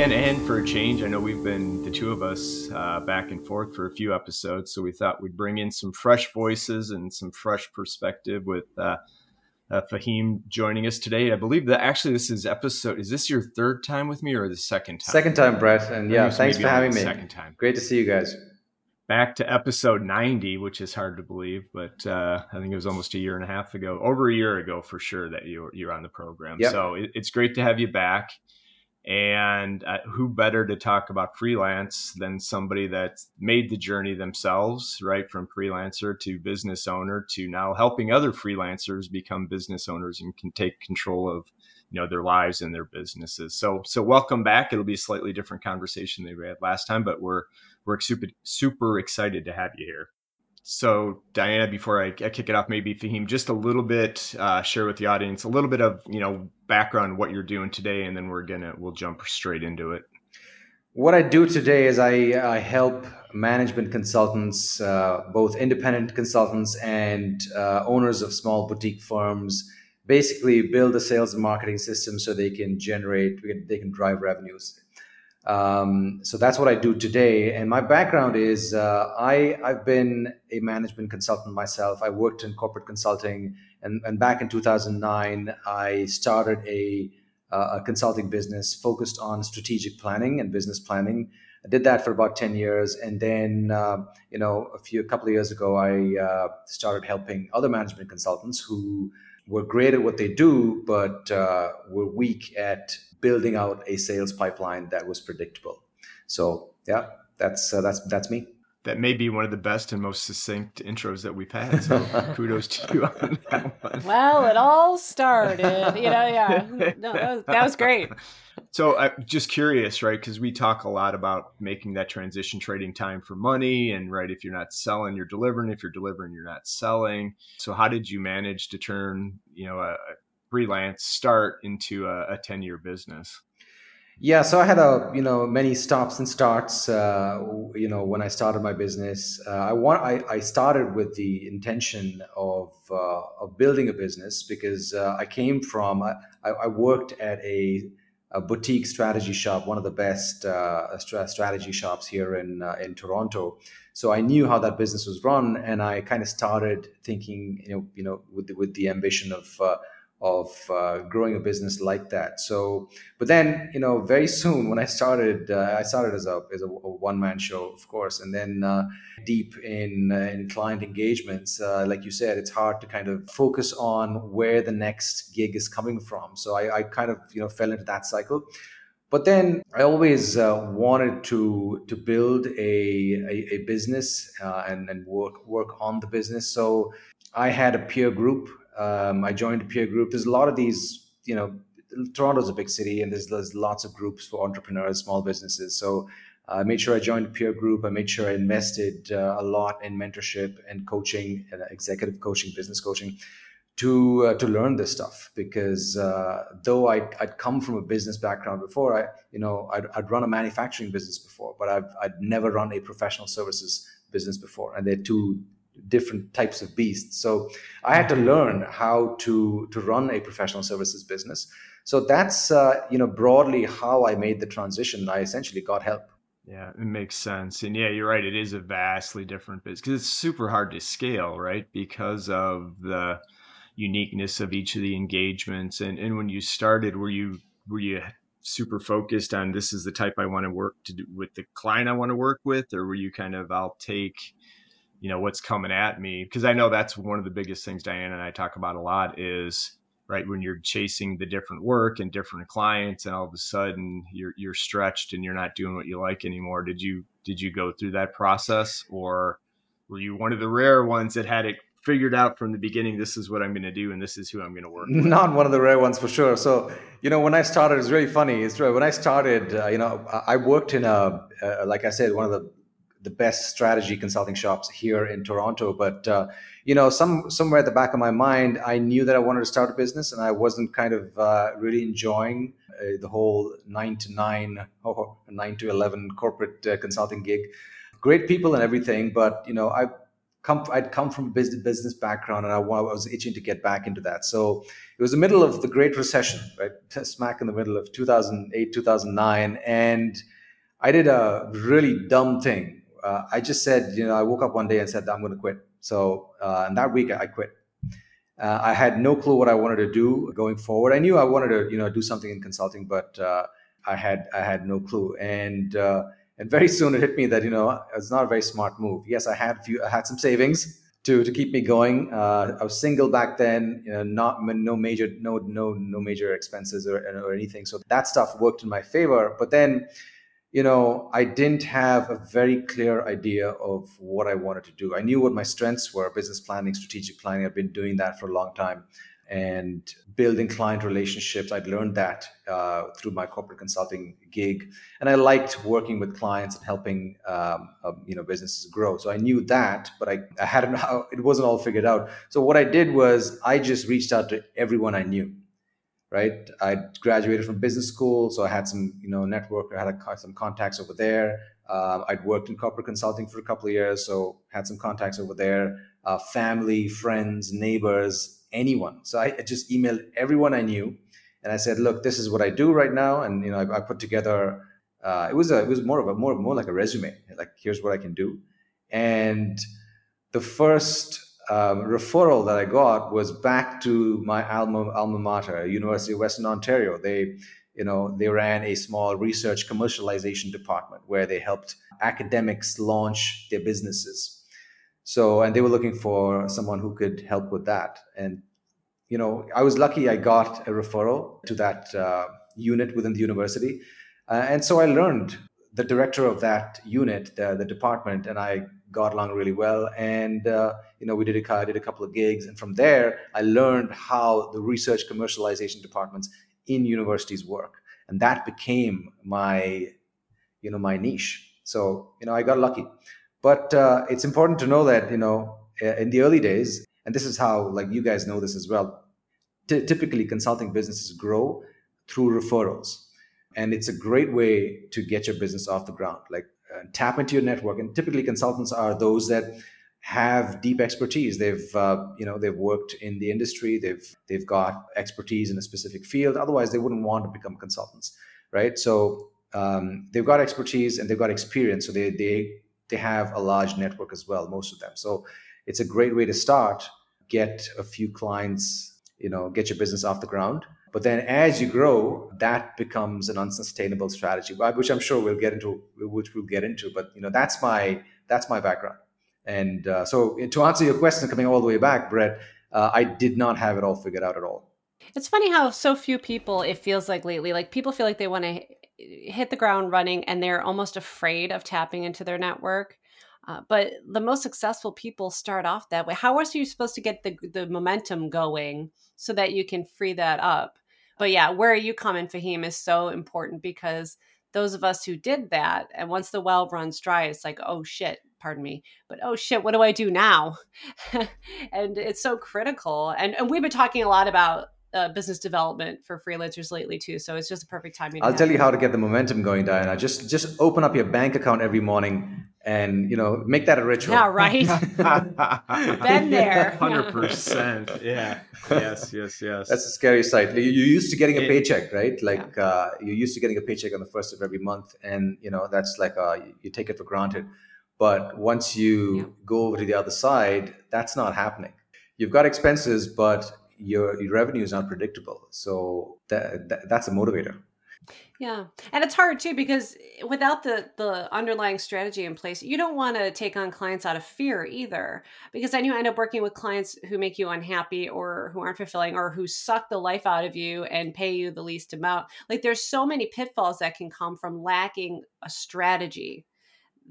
you again. And for a change, I know we've been the two of us uh, back and forth for a few episodes, so we thought we'd bring in some fresh voices and some fresh perspective with uh, uh, Fahim joining us today. I believe that actually this is episode. Is this your third time with me or the second time? Second time, Brett. And yeah, thanks for having me. Second time. Great to see you guys. Back to episode 90, which is hard to believe, but uh, I think it was almost a year and a half ago, over a year ago for sure, that you were, you're on the program. Yep. So it, it's great to have you back. And uh, who better to talk about freelance than somebody that's made the journey themselves, right? From freelancer to business owner to now helping other freelancers become business owners and can take control of you know their lives and their businesses. So so welcome back. It'll be a slightly different conversation than we had last time, but we're we're super super excited to have you here. So, Diana, before I, I, kick it off, maybe Fahim, just a little bit, uh, share with the audience a little bit of you know background what you're doing today, and then we're gonna we'll jump straight into it. What I do today is I, I help management consultants, uh, both independent consultants and uh, owners of small boutique firms, basically build a sales and marketing system so they can generate, they can drive revenues. Um, so that's what I do today. And my background is uh, I, I've been a management consultant myself. I worked in corporate consulting. And, and back in 2009, I started a, uh, a consulting business focused on strategic planning and business planning. I did that for about 10 years. And then, uh, you know, a few, a couple of years ago, I uh, started helping other management consultants who were great at what they do, but uh, were weak at building out a sales pipeline that was predictable. So yeah, that's uh, that's that's me. That may be one of the best and most succinct intros that we've had. So kudos to you on that one. Well, it all started, you know. Yeah, no, that was, that was great. So I'm just curious, right? Because we talk a lot about making that transition, trading time for money, and right, if you're not selling, you're delivering. If you're delivering, you're not selling. So how did you manage to turn, you know, a, freelance start into a, a 10 year business? Yeah, so I had a you know many stops and starts. Uh, you know when I started my business, uh, I want I, I started with the intention of uh, of building a business because uh, I came from I, I worked at a, a, boutique strategy shop, one of the best uh, strategy shops here in uh, in Toronto. So I knew how that business was run, and I kind of started thinking you know you know with the, with the ambition of of uh, growing a business like that. So, but then you know, very soon when I started, uh, I started as a as a, one man show, of course, and then uh, deep in uh, in client engagements, uh, like you said, it's hard to kind of focus on where the next gig is coming from. So I, I kind of you know fell into that cycle. But then I always uh, wanted to to build a a, a business and and work work on the business. So I had a peer group um, I joined a peer group. There's a lot of these, you know, Toronto's a big city and there's, there's lots of groups for entrepreneurs, small businesses. So I made sure I joined a peer group. I made sure I invested uh, a lot in mentorship and coaching, and executive coaching, business coaching, to uh, to learn this stuff. Because uh, though I, I'd come from a business background before, I you know I'd, I'd run a manufacturing business before, but I've I'd never run a professional services business before, and they're two different types of beasts. So I had to learn how to to run a professional services business. So that's uh, you know broadly how I made the transition. I essentially got help. Yeah, it makes sense. And yeah, you're right. It is a vastly different business because it's super hard to scale, right? Because of the uniqueness of each of the engagements. And and when you started, were you were you super focused on this is the type I want to work to do with the client I want to work with, or were you kind of I'll take you know what's coming at me because i know that's one of the biggest things diana and i talk about a lot is right when you're chasing the different work and different clients and all of a sudden you're you're stretched and you're not doing what you like anymore did you did you go through that process? Or were you one of the rare ones that had it figured out from the beginning this is what i'm going to do and this is who i'm going to work with not one of the rare ones for sure. So you know when i started it's really funny it's right when i started uh, you know i worked in a uh, like i said one of the the best strategy consulting shops here in Toronto. But uh, you know, some somewhere at the back of my mind, I knew that I wanted to start a business, and I wasn't kind of uh, really enjoying uh, the whole nine to nine or nine to eleven corporate uh, consulting gig. Great people and everything, but you know, I come I'd come from a business business background and I was itching to get back into that. So it was the middle of the Great Recession, right? Smack in the middle of 2008, 2009, and I did a really dumb thing. Uh, I just said, you know, I woke up one day and said I'm going to quit. So uh, and that week I quit. Uh, I had no clue what I wanted to do going forward. I knew I wanted to, you know, do something in consulting, but uh, I had I had no clue. And uh, and very soon it hit me that you know it's not a very smart move. Yes, I had a few, I had some savings to to keep me going. Uh, I was single back then, you know, not no major no no no major expenses or or anything. So that stuff worked in my favor. But then, you know, I didn't have a very clear idea of what I wanted to do. I knew what my strengths were: business planning, strategic planning. I've been doing that for a long time and building client relationships. I'd learned that uh, through my corporate consulting gig, and I liked working with clients and helping um, uh, you know businesses grow. So I knew that, but I, I hadn't. It wasn't all figured out. So what I did was I just reached out to everyone I knew. Right, I graduated from business school, so I had some you know network. I had a, some contacts over there. Uh, I'd worked in corporate consulting for a couple of years, so had some contacts over there. Uh, family, friends, neighbors, anyone. So I just emailed everyone I knew, and I said, "Look, this is what I do right now." And you know, I, I put together. Uh, it was a, it was more of a more more like a resume. Like, here's what I can do. And the first um, referral that I got was back to my alma alma mater, University of Western Ontario. They, you know, they ran a small research commercialization department where they helped academics launch their businesses. So, and they were looking for someone who could help with that. And, you know, I was lucky I got a referral to that uh, unit within the university. Uh, and so I learned the director of that unit, the, the department, and I got along really well. And, uh, you know, we did a, I did a couple of gigs. And from there, I learned how the research commercialization departments in universities work. And that became my, you know, my niche. So, you know, I got lucky. But uh, it's important to know that you know in the early days, and this is how like you guys know this as well. T- typically, consulting businesses grow through referrals, and it's a great way to get your business off the ground. Like uh, tap into your network, and typically consultants are those that have deep expertise. They've uh, you know they've worked in the industry. They've they've got expertise in a specific field. Otherwise, they wouldn't want to become consultants, right? So um, they've got expertise and they've got experience. So they they they have a large network as well, most of them. So it's a great way to start, get a few clients, you know, get your business off the ground. But then as you grow, that becomes an unsustainable strategy, which I'm sure we'll get into, which we'll get into. But you know, that's my that's my background. And uh, so to answer your question, coming all the way back, Brett, uh, I did not have it all figured out at all. It's funny how so few people it feels like lately, like people feel like they want to hit the ground running and they're almost afraid of tapping into their network. Uh, but the most successful people start off that way. How else are you supposed to get the, the momentum going so that you can free that up? But yeah, where you come in, Fahim, is so important because those of us who did that, and once the well runs dry, it's like, oh shit, pardon me, but oh shit, what do I do now? and it's so critical. And, and we've been talking a lot about uh, business development for freelancers lately too. So it's just a perfect timing. I'll tell you how to get the momentum going, Diana. Just just open up your bank account every morning and you know make that a ritual. Yeah, right. Been there. Hundred percent. Yeah. Yes. Yes. Yes. That's a scary sight. You're used to getting a paycheck, right? Like yeah. uh, you're used to getting a paycheck on the first of every month, and you know that's like uh, you take it for granted. But once you yeah. go over to the other side, that's not happening. You've got expenses, but your, your revenue is unpredictable. So that, that that's a motivator. Yeah. And it's hard too because without the the underlying strategy in place, you don't want to take on clients out of fear either. Because then you end up working with clients who make you unhappy or who aren't fulfilling or who suck the life out of you and pay you the least amount. Like there's so many pitfalls that can come from lacking a strategy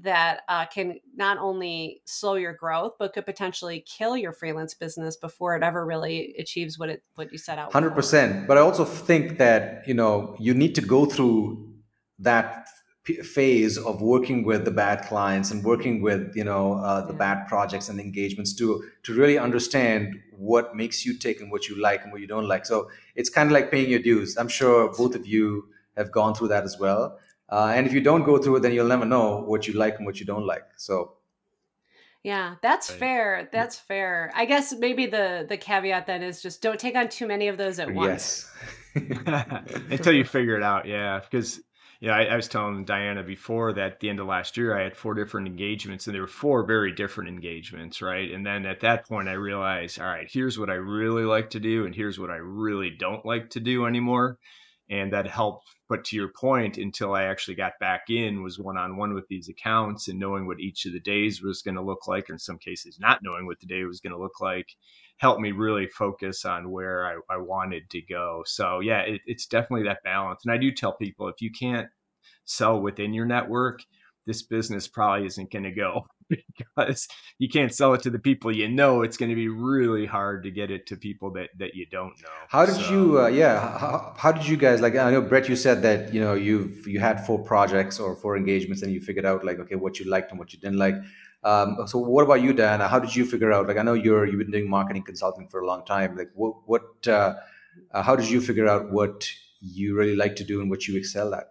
that uh, can not only slow your growth but could potentially kill your freelance business before it ever really achieves what it what you set out 100% for. but i also think that you know you need to go through that p- phase of working with the bad clients and working with you know uh, the yeah. bad projects and engagements to to really understand what makes you tick and what you like and what you don't like so it's kind of like paying your dues i'm sure both of you have gone through that as well uh, and if you don't go through it, then you'll never know what you like and what you don't like. So, Yeah, that's right. fair. That's yeah. fair. I guess maybe the the caveat then is just don't take on too many of those at once. Yes. Until you figure it out, yeah. Because yeah, I, I, was telling Diana before that at the end of last year I had four different engagements, and there were four very different engagements, right? And then at that point I realized, all right, here's what I really like to do, and here's what I really don't like to do anymore and that helped. But to your point until i actually got back in was one-on-one with these accounts and knowing what each of the days was going to look like or in some cases not knowing what the day was going to look like helped me really focus on where i, I wanted to go. So yeah it, it's definitely that balance. And i do tell people if you can't sell within your network this business probably isn't going to go because you can't sell it to the people you know. It's going to be really hard to get it to people that that you don't know. How did so, you? Uh, yeah, how, how, did you guys like? I know Brett, you said that you know you've you had four projects or four engagements, and you figured out like okay what you liked and what you didn't like. Um, so what about you, Diana? How did you figure out? Like I know you're you've been doing marketing consulting for a long time. Like what what? Uh, uh, how did you figure out what you really like to do and what you excel at?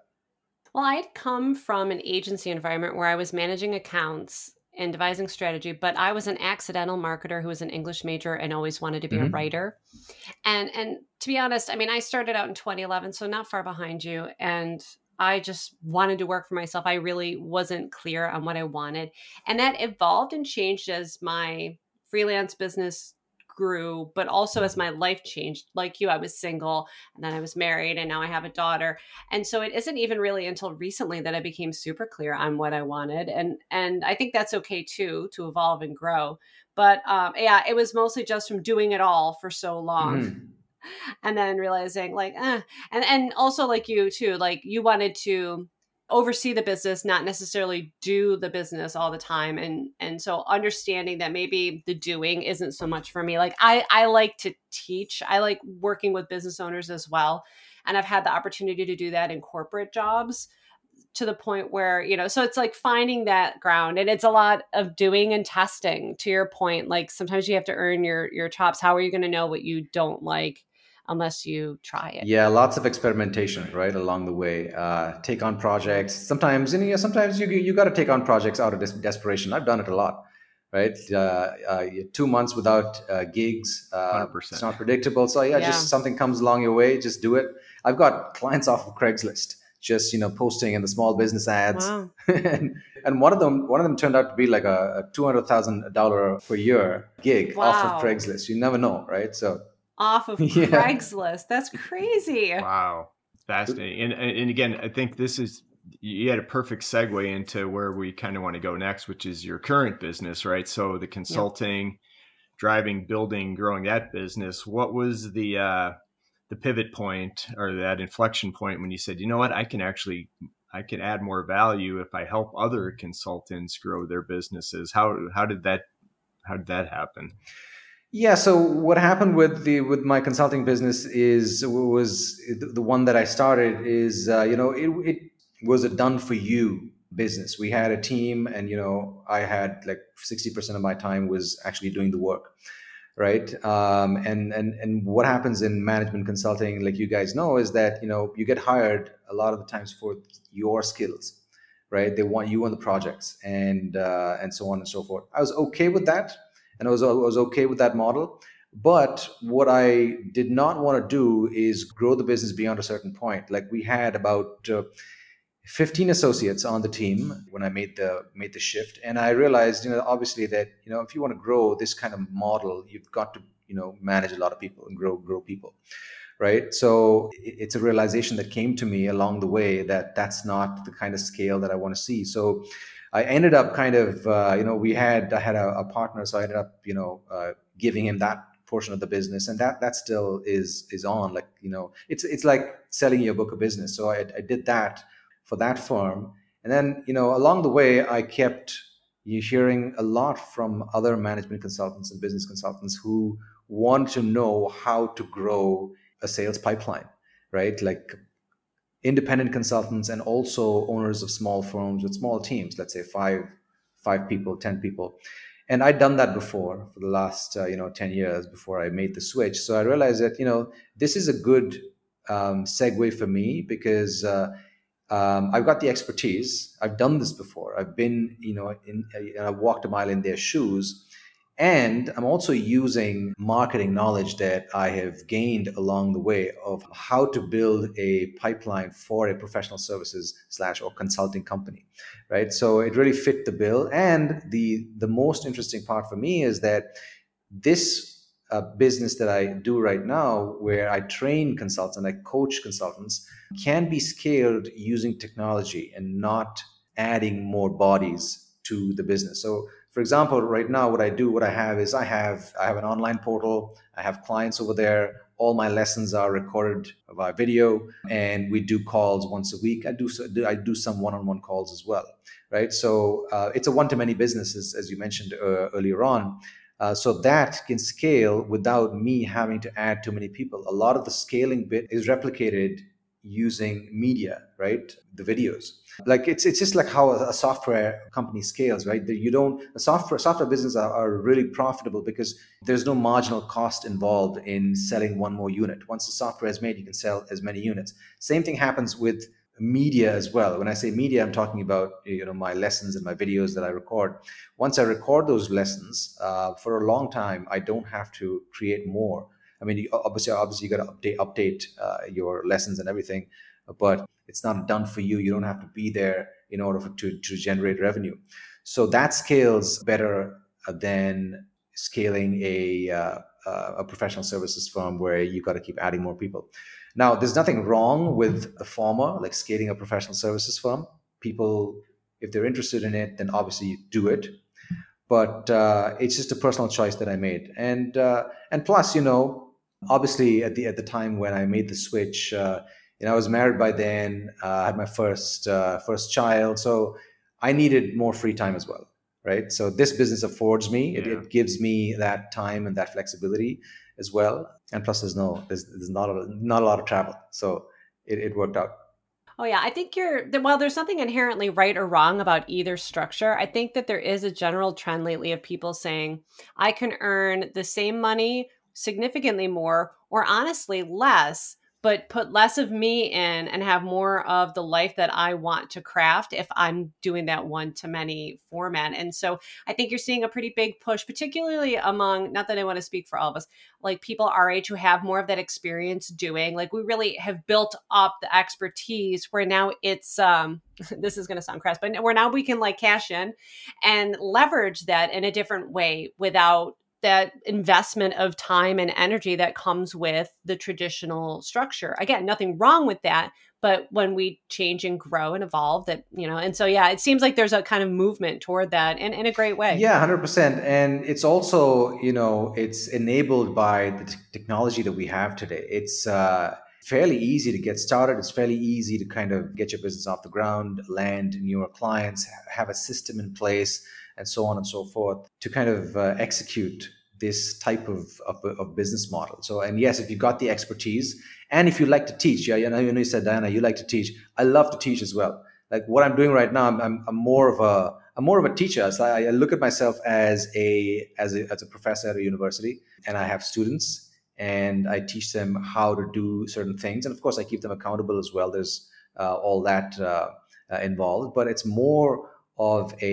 Well, I'd come from an agency environment where I was managing accounts and devising strategy, but I was an accidental marketer who was an English major and always wanted to be mm-hmm. a writer. And and to be honest, I mean, I started out in 2011, so not far behind you, and I just wanted to work for myself. I really wasn't clear on what I wanted, and that evolved and changed as my freelance business grew, but also as my life changed. Like you, I was single and then I was married and now I have a daughter. And so it isn't even really until recently that I became super clear on what I wanted. And and I think that's okay too to evolve and grow. But um, yeah, it was mostly just from doing it all for so long. Mm. And then realizing like, eh. and and also like you too, like you wanted to oversee the business not necessarily do the business all the time. And and so understanding that maybe the doing isn't so much for me. Like i i like to teach. I like working with business owners as well. And i've had the opportunity to do that in corporate jobs to the point where you know so it's like finding that ground. And it's a lot of doing and testing to your point. Like sometimes you have to earn your your chops. How are you going to know what you don't like unless you try it. Yeah, lots of experimentation, right, along the way. Uh, take on projects. Sometimes, you know, sometimes you you got to take on projects out of des- desperation. I've done it a lot, right? Uh, uh, two months without uh, gigs. Uh, it's not predictable. So yeah, yeah, just something comes along your way, just do it. I've got clients off of Craigslist just you know posting in the small business ads wow. and, and one of them one of them turned out to be like a, a $200000 per year gig wow. off of craigslist you never know right so off of yeah. Craigslist. That's crazy. Wow. Fascinating. And, and again, I think this is, you had a perfect segue into where we kind of want to go next, which is your current business, right? So the consulting, yep. driving, building, growing that business. What was the, uh, the pivot point or that inflection point when you said, you know what, I can actually I can add more value if I help other consultants grow their businesses. How how did that how did that happen? Yeah. So what happened with the with my consulting business is was the one that I started is uh, you know it, it was a done for you business. We had a team, and you know I had like sixty percent of my time was actually doing the work, right? Um, and and and what happens in management consulting, like you guys know, is that you know you get hired a lot of the times for your skills, right? They want you on the projects and uh, and so on and so forth. I was okay with that and I was, I was okay with that model. But what I did not want to do is grow the business beyond a certain point. Like we had about uh, 15 associates on the team when I made the made the shift, and I realized, you know, obviously that you know if you want to grow this kind of model, you've got to you know manage a lot of people and grow grow people right so it's a realization that came to me along the way that that's not the kind of scale that i want to see so I ended up kind of, uh, you know, we had I had a, a, partner, so I ended up, you know, uh, giving him that portion of the business, and that that still is is on. Like, you know, it's it's like selling your book of business. So I, I did that for that firm, and then you know, along the way, I kept you hearing a lot from other management consultants and business consultants who want to know how to grow a sales pipeline right like independent consultants and also owners of small firms with small teams let's say five five people ten people and i'd done that before for the last uh, you know 10 years before i made the switch so i realized that you know this is a good um, segue for me because uh, um, I've got the expertise. I've done this before. I've been, you know, in, I've walked a mile in their shoes. And I'm also using marketing knowledge that I have gained along the way of how to build a pipeline for a professional services slash or consulting company, right? So it really fit the bill. And the the most interesting part for me is that this uh, business that I do right now, where I train consultants I coach consultants, can be scaled using technology and not adding more bodies to the business. So for example, right now, what I do, what I have is I have I have an online portal. I have clients over there. All my lessons are recorded via video, and we do calls once a week. I do I do some one-on-one calls as well, right? So uh, it's a one-to-many business, as, as you mentioned uh, earlier on. Uh, so that can scale without me having to add too many people. A lot of the scaling bit is replicated using media, right? The videos. Like it's it's just like how a, software company scales, right? You don't a software software business are, are really profitable because there's no marginal cost involved in selling one more unit. Once the software is made, you can sell as many units. Same thing happens with media as well. When I say media, I'm talking about you know my lessons and my videos that I record. Once I record those lessons uh, for a long time, I don't have to create more I mean, you, obviously, obviously, you got to update update uh, your lessons and everything, but it's not done for you. You don't have to be there in order for, to to generate revenue. So that scales better uh, than scaling a uh, uh, a professional services firm where you got to keep adding more people. Now, there's nothing wrong with the former, like scaling a professional services firm. People, if they're interested in it, then obviously do it but uh, it's just a personal choice that I made. And uh, and plus, you know, obviously at the at the time when I made the switch, uh, you know, I was married by then. Uh, I had my first uh, first child, so I needed more free time as well, right? So this business affords me; yeah. it, it, gives me that time and that flexibility as well. And plus, there's no there's, there's not a, not a lot of travel, so it, it worked out. Oh yeah, I think you're while there's nothing inherently right or wrong about either structure, I think that there is a general trend lately of people saying I can earn the same money significantly more or honestly less but put less of me in and have more of the life that I want to craft if I'm doing that one to many format. And so I think you're seeing a pretty big push, particularly among, not that I want to speak for all of us, like people our age who have more of that experience doing, like we really have built up the expertise where now it's, um, this is going to sound crass, but where now we can like cash in and leverage that in a different way without that investment of time and energy that comes with the traditional structure. Again, nothing wrong with that, but when we change and grow and evolve that, you know, and so yeah, it seems like there's a kind of movement toward that in, in a great way. Yeah, 100%. And it's also, you know, it's enabled by the t- technology that we have today. It's, uh, fairly easy to get started. It's fairly easy to kind of get your business off the ground, land newer clients, have a system in place and so on and so forth to kind of uh, execute this type of, of, of, business model. So, and yes, if you got the expertise and if you like to teach, yeah, you know, you know, you said, Diana, you like to teach. I love to teach as well. Like what I'm doing right now, I'm, I'm, I'm more of a, I'm more of a teacher. So I, I look at myself as a, as a, as a professor at a university and I have students and I teach them how to do certain things. And of course I keep them accountable as well. There's uh, all that uh, uh, involved, but it's more of a,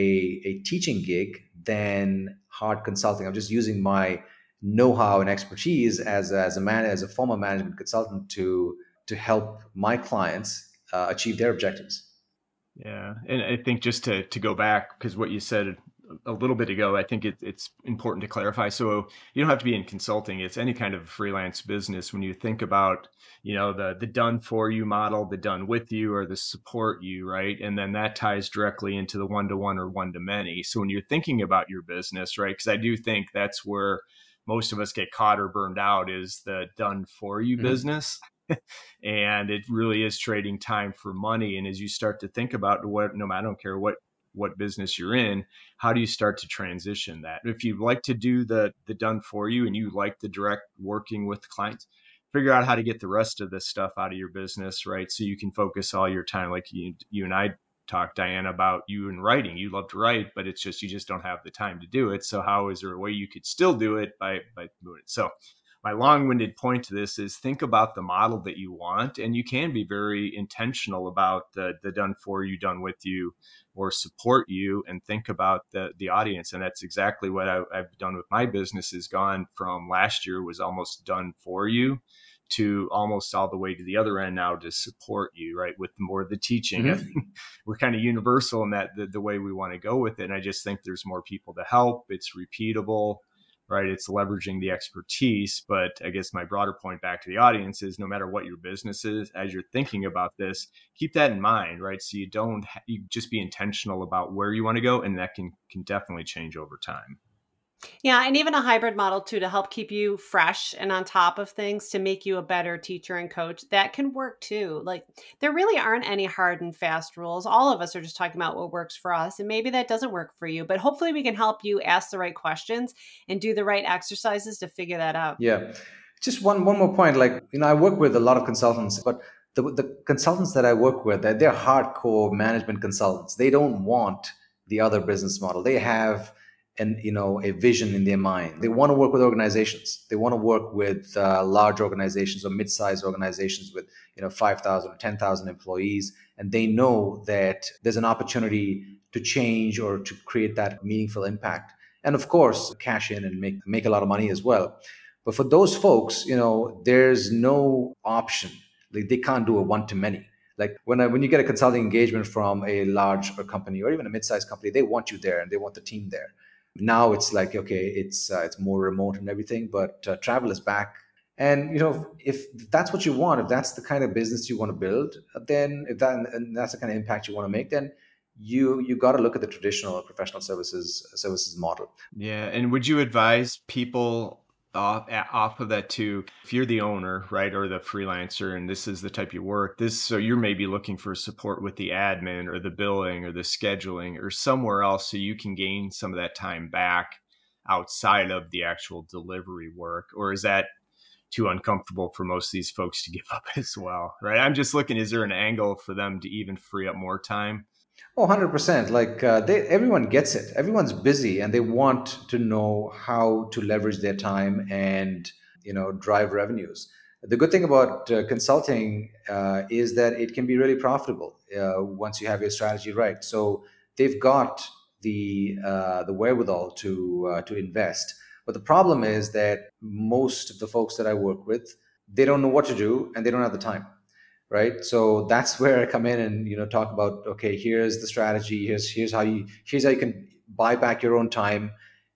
a teaching gig than hard consulting. I'm just using my know-how and expertise as a, as a man as a former management consultant to to help my clients uh, achieve their objectives. Yeah, and I think just to to go back because what you said a little bit ago, I think it, it's important to clarify. So you don't have to be in consulting; it's any kind of freelance business. When you think about, you know, the the done for you model, the done with you, or the support you, right? And then that ties directly into the one to one or one to many. So when you're thinking about your business, right? Because I do think that's where most of us get caught or burned out is the done for you mm-hmm. business. and it really is trading time for money. And as you start to think about what, no I don't care what what business you're in how do you start to transition that? If you like to do the the done for you and you like the direct working with clients figure out how to get the rest of this stuff out of your business right? So you can focus all your time like you, you and i talked diana about you and writing. You love to write but it's just you just don't have the time to do it. So how is there a way you could still do it by by doing it? So my long-winded point to this is think about the model that you want and you can be very intentional about the the done for you done with you or support you and think about the the audience. And that's exactly what I, have done with my business is gone from last year was almost done for you to almost all the way to the other end now to support you right with more of the teaching. Mm-hmm. we're kind of universal in that the, the way we want to go with it and i just think there's more people to help. It's repeatable right? It's leveraging the expertise. But I guess my broader point back to the audience is no matter what your business is, as you're thinking about this, keep that in mind, right? So you don't, you just be intentional about where you want to go, and that can can definitely change over time. Yeah, and even a hybrid model too to help keep you fresh and on top of things to make you a better teacher and coach. That can work too. Like there really aren't any hard and fast rules. All of us are just talking about what works for us and maybe that doesn't work for you, but hopefully we can help you ask the right questions and do the right exercises to figure that out. Yeah. Just one one more point like, you know, I work with a lot of consultants, but the, the consultants that I work with, they're, they're hardcore management consultants. They don't want the other business model. They have and you know a vision in their mind. They want to work with organizations. They want to work with uh, large organizations or mid-sized organizations with you know 5000 or 10000 employees and they know that there's an opportunity to change or to create that meaningful impact. And of course cash in and make make a lot of money as well. But for those folks you know there's no option. Like they can't do a one to many like when I, when you get a consulting engagement from a large company or even a mid-sized company they want you there and they want the team there now it's like okay it's uh, it's more remote and everything but uh, travel is back. And you know if that's what you want if that's the kind of business you want to build then if that and that's the kind of impact you want to make then you you got to look at the traditional professional services services model. Yeah and would you advise people off off of that too. If you're the owner right or the freelancer and this is the type you work this so you're maybe looking for support with the admin or the billing or the scheduling or somewhere else so you can gain some of that time back outside of the actual delivery work or is that too uncomfortable for most of these folks to give up as well right? I'm just looking is there an angle for them to even free up more time Oh, 100%. Like uh, they, everyone gets it. Everyone's busy and they want to know how to leverage their time and, you know, drive revenues. The good thing about uh, consulting uh, is that it can be really profitable uh, once you have your strategy right. So they've got the uh, the wherewithal to uh, to invest. But the problem is that most of the folks that I work with, they don't know what to do and they don't have the time right? So that's where i come in and you know talk about okay here's the strategy here's here's how you here's how you can buy back your own time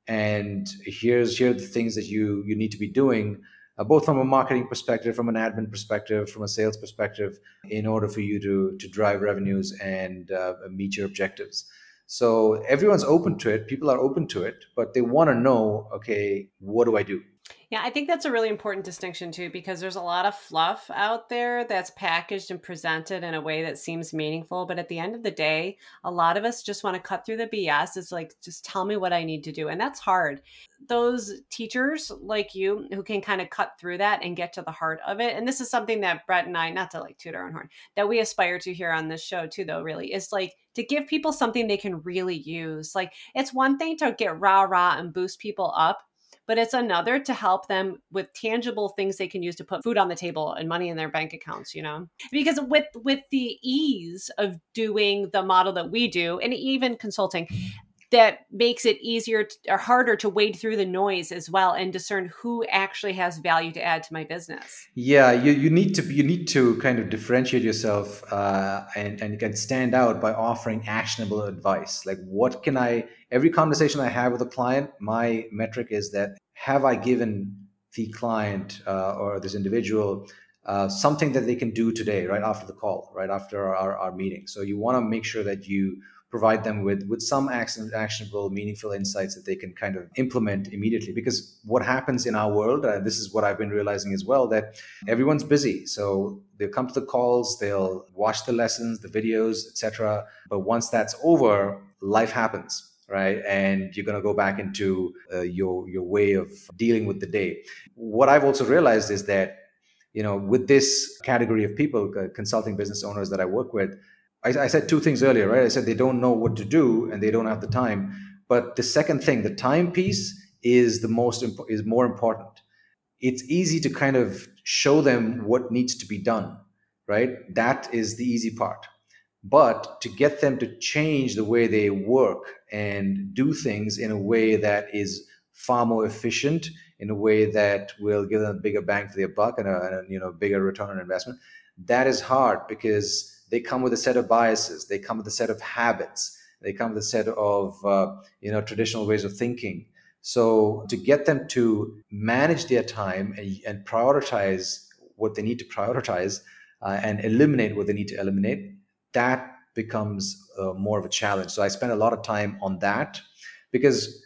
and here's here are the things that you you need to be doing uh, both from a marketing perspective from an admin perspective from a sales perspective in order for you to to drive revenues and uh, meet your objectives. So everyone's open to it people are open to it but they want to know okay what do i do yeah, I think that's a really important distinction too, because there's a lot of fluff out there that's packaged and presented in a way that seems meaningful. But at the end of the day, a lot of us just want to cut through the BS. It's like, just tell me what I need to do. And that's hard. Those teachers like you who can kind of cut through that and get to the heart of it. And this is something that Brett and I, not to like toot our own horn, that we aspire to here on this show too, though, really, is like to give people something they can really use. Like it's one thing to get rah rah and boost people up but it's another to help them with tangible things they can use to put food on the table and money in their bank accounts you know? Because with with the ease of doing the model that we do and even consulting that makes it easier to, or harder to wade through the noise as well and discern who actually has value to add to my business. Yeah you, you need to you need to kind of differentiate yourself uh, and and can stand out by offering actionable advice. Like what can i every conversation i have with a client my metric is that have i given the client uh, or this individual uh, something that they can do today right after the call right after our, our meeting? So you want to make sure that you provide them with with some action, actionable meaningful insights that they can kind of implement immediately. Because what happens in our world uh, this is what i've been realizing as well that everyone's busy. So they'll come to the calls they'll watch the lessons the videos etc but once that's over life happens right? And you're going to go back into uh, your your way of dealing with the day. What i've also realized is that you know with this category of people uh, consulting business owners that i work with I, I said two things earlier, right? I said they don't know what to do and they don't have the time. But the second thing, the time piece, is the most is more important. it's easy to kind of show them what needs to be done, right? That is the easy part. But to get them to change the way they work and do things in a way that is far more efficient, in a way that will give them a bigger bang for their buck and a, and a you know bigger return on investment, that is hard because they come with a set of biases, they come with a set of habits, they come with a set of uh, you know traditional ways of thinking. So to get them to manage their time and, and prioritize what they need to prioritize uh, and eliminate what they need to eliminate, that becomes uh, more of a challenge. So I spend a lot of time on that because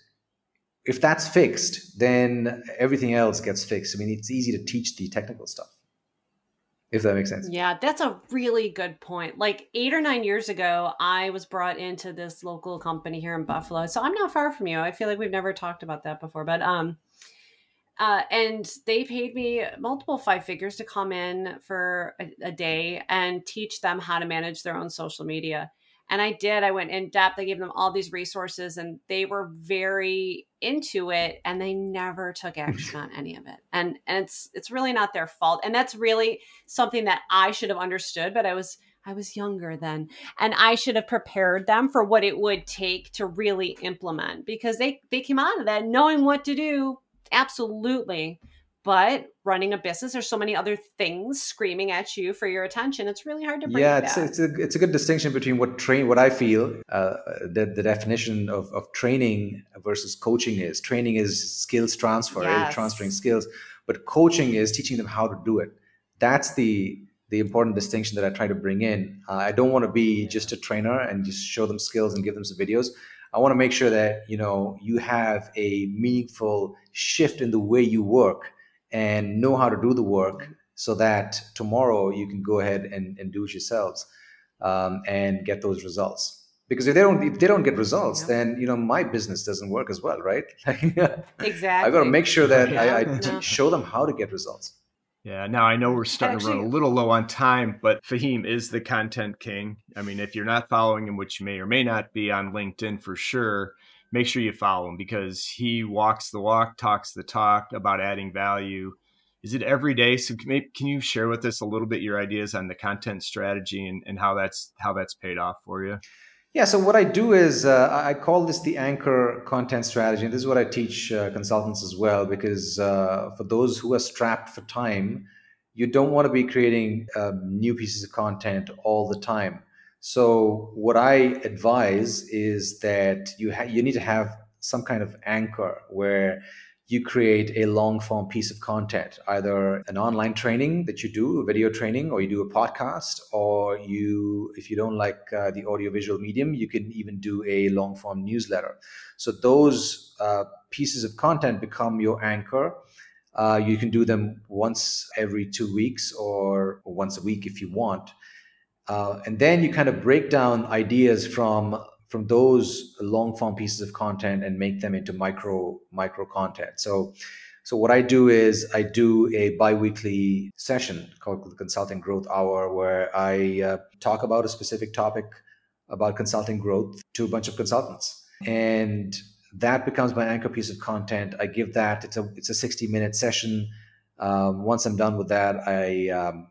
if that's fixed, then everything else gets fixed. I mean, it's easy to teach the technical stuff. If that makes sense. Yeah, that's a really good point. Like eight or nine years ago, I was brought into this local company here in Buffalo. So I'm not far from you. I feel like we've never talked about that before, but um, uh, and they paid me multiple five figures to come in for a, a, day and teach them how to manage their own social media. And I did. I went in depth. I gave them all these resources, and they were very into it. And they never took action on any of it. And and it's it's really not their fault. And that's really something that I should have understood. But I was I was younger then, and I should have prepared them for what it would take to really implement because they they came out of that knowing what to do Absolutely. But running a business, there's so many other things screaming at you for your attention. It's really hard to bring. Yeah, it's, it's, a, it's a good distinction between what train, what I feel uh, the, the definition of, of training versus coaching is. Training is skills transfer, yes. transferring skills, but coaching is teaching them how to do it. That's the the important distinction that I try to bring in. Uh, I don't want to be just a trainer and just show them skills and give them some videos. I want to make sure that you know you have a meaningful shift in the way you work and know how to do the work so that tomorrow you can go ahead and, and do it yourselves um, and get those results because if they don't if they don't get results yeah. then you know my business doesn't work as well right exactly i got to make sure that yeah. I, I show them how to get results yeah. Now I know we're starting Actually, to run a little low on time, but Fahim is the content king. I mean, if you're not following him, which you may or may not be on LinkedIn for sure, make sure you follow him because he walks the walk, talks the talk about adding value. Is it every day? So can you share with us a little bit your ideas on the content strategy and, and how that's how that's paid off for you? Yeah, so what I do is uh, I call this the anchor content strategy. And this is what I teach uh, consultants as well, because uh, for those who are strapped for time, you don't want to be creating um, new pieces of content all the time. So what I advise is that you ha- you need to have some kind of anchor where you create a long form piece of content, either an online training that you do, a video training, or you do a podcast, or you, if you don't like uh, the audiovisual medium, you can even do a long form newsletter. So those uh, pieces of content become your anchor. Uh, you can do them once every two weeks or, or once a week if you want. Uh, and then you kind of break down ideas from from those long form pieces of content and make them into micro micro content. So so what I do is I do a biweekly session called the Consulting Growth Hour where I uh, talk about a specific topic about consulting growth to a bunch of consultants. And that becomes my anchor piece of content. I give that it's a it's a 60 minute session. Um, once I'm done with that, I um,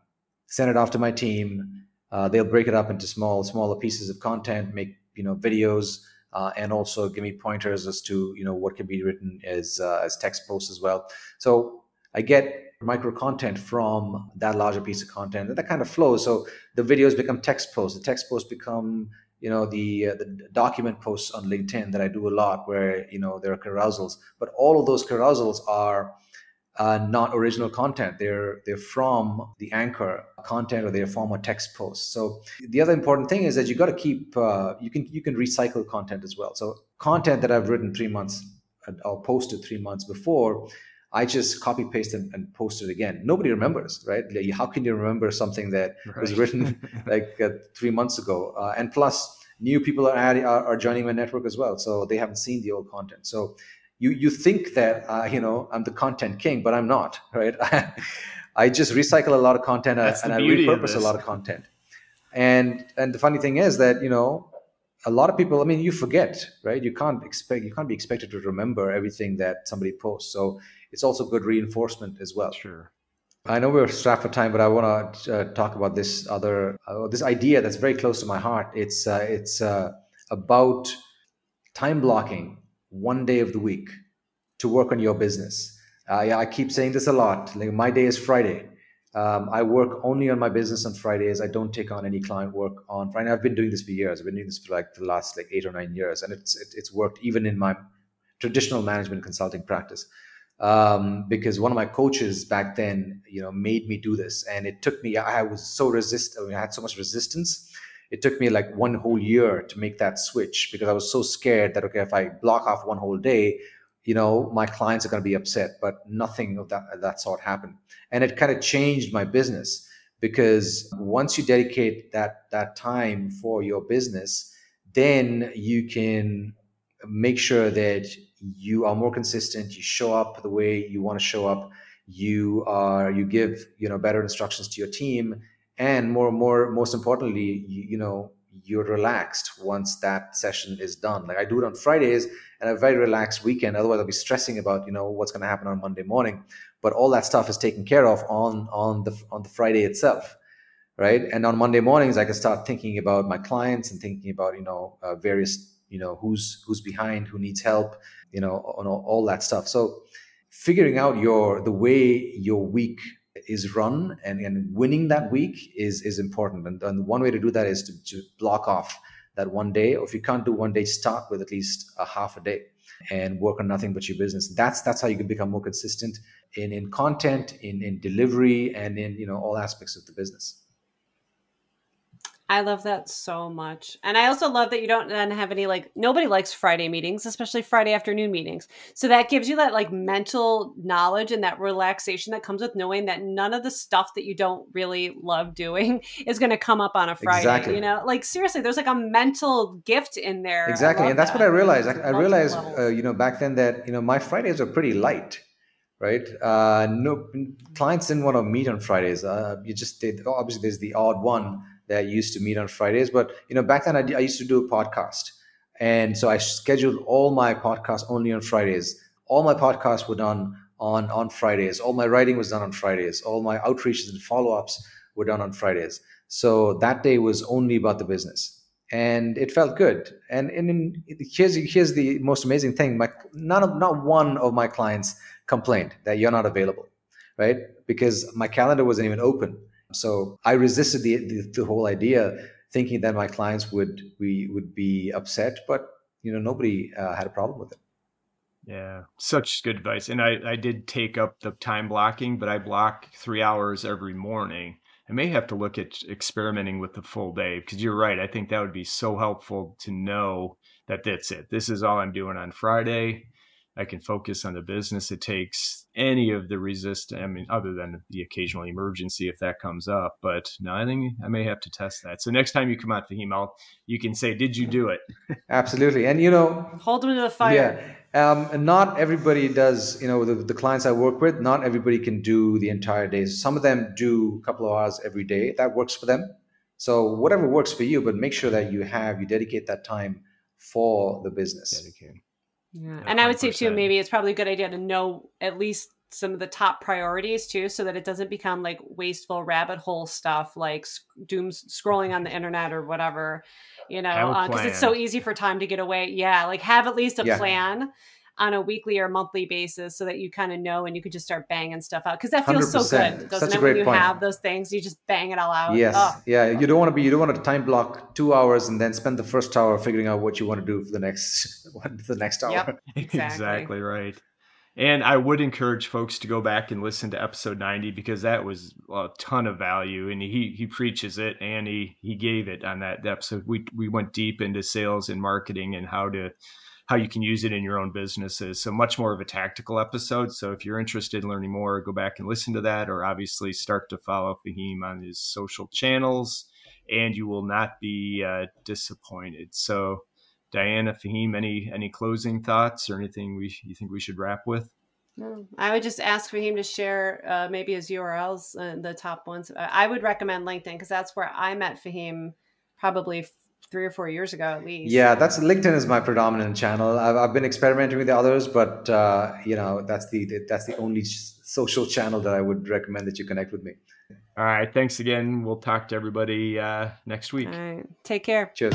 send it off to my team. Uh, they'll break it up into small smaller pieces of content, make you know videos uh, and also give me pointers as to you know what can be written as uh, as text posts as well. So i get micro content from that larger piece of content and that kind of flows. So the videos become text posts. The text posts become you know the uh, the document posts on linkedin that i do a lot where you know there are carousels but all of those carousels are uh, not original content. They're they're from the anchor content or they're from a text post. So the other important thing is that you got to keep uh, you can you can recycle content as well. So content that I've written three months or posted three months before, I just copy paste and, and post it again. Nobody remembers, right? Like, how can you remember something that right. was written like uh, three months ago? Uh, and plus, new people are adding are, are joining my network as well, so they haven't seen the old content. So you you think that uh, you know I'm the content king, but I'm not, right? I just recycle a lot of content uh, and I repurpose a lot of content. And and the funny thing is that you know a lot of people i mean you forget right you can't expect you can't be expected to remember everything that somebody posts so it's also good reinforcement as well sure I know we're strapped for time, but I want to uh, talk about this other uh, this idea that's very close to my heart. It's uh, it's uh, about time blocking one day of the week to work on your business. I keep saying this a lot. Like my day is Friday. Um, I work only on my business on Fridays. I don't take on any client work on Friday. I've been doing this for years. I've been doing this for like the last like eight or nine years, and it's it, it's worked even in my traditional management consulting practice. Um, because one of my coaches back then, you know, made me do this, and it took me. I was so resist. I, mean, I had so much resistance. It took me like one whole year to make that switch because I was so scared that okay, if I block off one whole day, you know my clients are going to be upset but nothing of that that sort happened. And it kind of changed my business because once you dedicate that that time for your business then you can make sure that you are more consistent you show up the way you want to show up you are you give you know better instructions to your team and more more most importantly you, you know you're relaxed once that session is done like i do it on fridays and a very relaxed weekend. Otherwise, I'll be stressing about you know what's going to happen on Monday morning. But all that stuff is taken care of on on the on the Friday itself, right? And on Monday mornings, I can start thinking about my clients and thinking about you know uh, various you know who's who's behind, who needs help, you know, on all, all that stuff. So figuring out your the way your week is run and, and winning that week is is important. And, and one way to do that is to, to block off that one day or if you can't do one day start with at least a half a day and work on nothing but your business that's that's how you can become more consistent in in content in in delivery and in you know all aspects of the business I love that so much. And I also love that you don't then have any like nobody likes Friday meetings, especially Friday afternoon meetings. So that gives you that like mental knowledge and that relaxation that comes with knowing that none of the stuff that you don't really love doing is going to come up on a Friday, exactly. you know? Like seriously, there's like a mental gift in there. Exactly. And that's that. what I realized. I, I realized uh, you know back then that you know my Fridays are pretty light right? Uh, no clients didn't want to meet on Fridays. Uh, you just did. Obviously, there's the odd one that used to meet on Fridays. But you know, back then I, I used to do a podcast, and so I scheduled all my podcasts only on Fridays. All my podcasts were done on on Fridays. All my writing was done on Fridays. All my outreaches and follow ups were done on Fridays. So that day was only about the business, and it felt good. And and in, here's here's the most amazing thing: my none of not one of my clients complained that you're not available, right? Because my calendar wasn't even open so I resisted the, the, the whole idea, thinking that my clients would we would be upset, but you know nobody uh, had a problem with it. Yeah, such good advice. And I, I did take up the time blocking, but I block three hours every morning. I may have to look at experimenting with the full day because you're right. I think that would be so helpful to know that that's it. This is all I'm doing on Friday. I can focus on the business. It takes any of the resist. I mean, other than the occasional emergency if that comes up. But no, I think I may have to test that. So next time you come out to email, you can say, "Did you do it?" Absolutely, and you know, hold them to the fire. Yeah, um, not everybody does. You know, the, the clients I work with, not everybody can do the entire day. Some of them do a couple of hours every day. That works for them. So whatever works for you, but make sure that you have you dedicate that time for the business. Dedicate. Yeah. And I would say too, maybe it's probably a good idea to know at least some of the top priorities too, so that it doesn't become like wasteful rabbit hole stuff like doom scrolling on the internet or whatever, you know, because uh, it's so easy for time to get away. Yeah, like have at least a yeah. plan on a weekly or monthly basis so that you kind of know and you could just start banging stuff out because that feels so good doesn't Such it when you point. have those things you just bang it all out yes oh. yeah you don't want to be you don't want to time block two hours and then spend the first hour figuring out what you want to do for the next the next hour yep, exactly. exactly right and I would encourage folks to go back and listen to episode 90 because that was a ton of value and he he preaches it and he he gave it on that episode. We we went deep into sales and marketing and how to how you can use it in your own businesses. So much more of a tactical episode. So if you're interested in learning more, go back and listen to that, or obviously start to follow Fahim on his social channels, and you will not be uh, disappointed. So, Diana, Fahim, any any closing thoughts or anything we you think we should wrap with? I would just ask for him to share uh, maybe his URLs, uh, the top ones. I would recommend LinkedIn because that's where I met Fahim probably three or four years ago at least. Yeah, that's LinkedIn is my predominant channel. I've, I've been experimenting with the others, but uh, you know that's the that's the only social channel that I would recommend that you connect with me. All right, thanks again. We'll talk to everybody uh, next week. All right, take care. Cheers.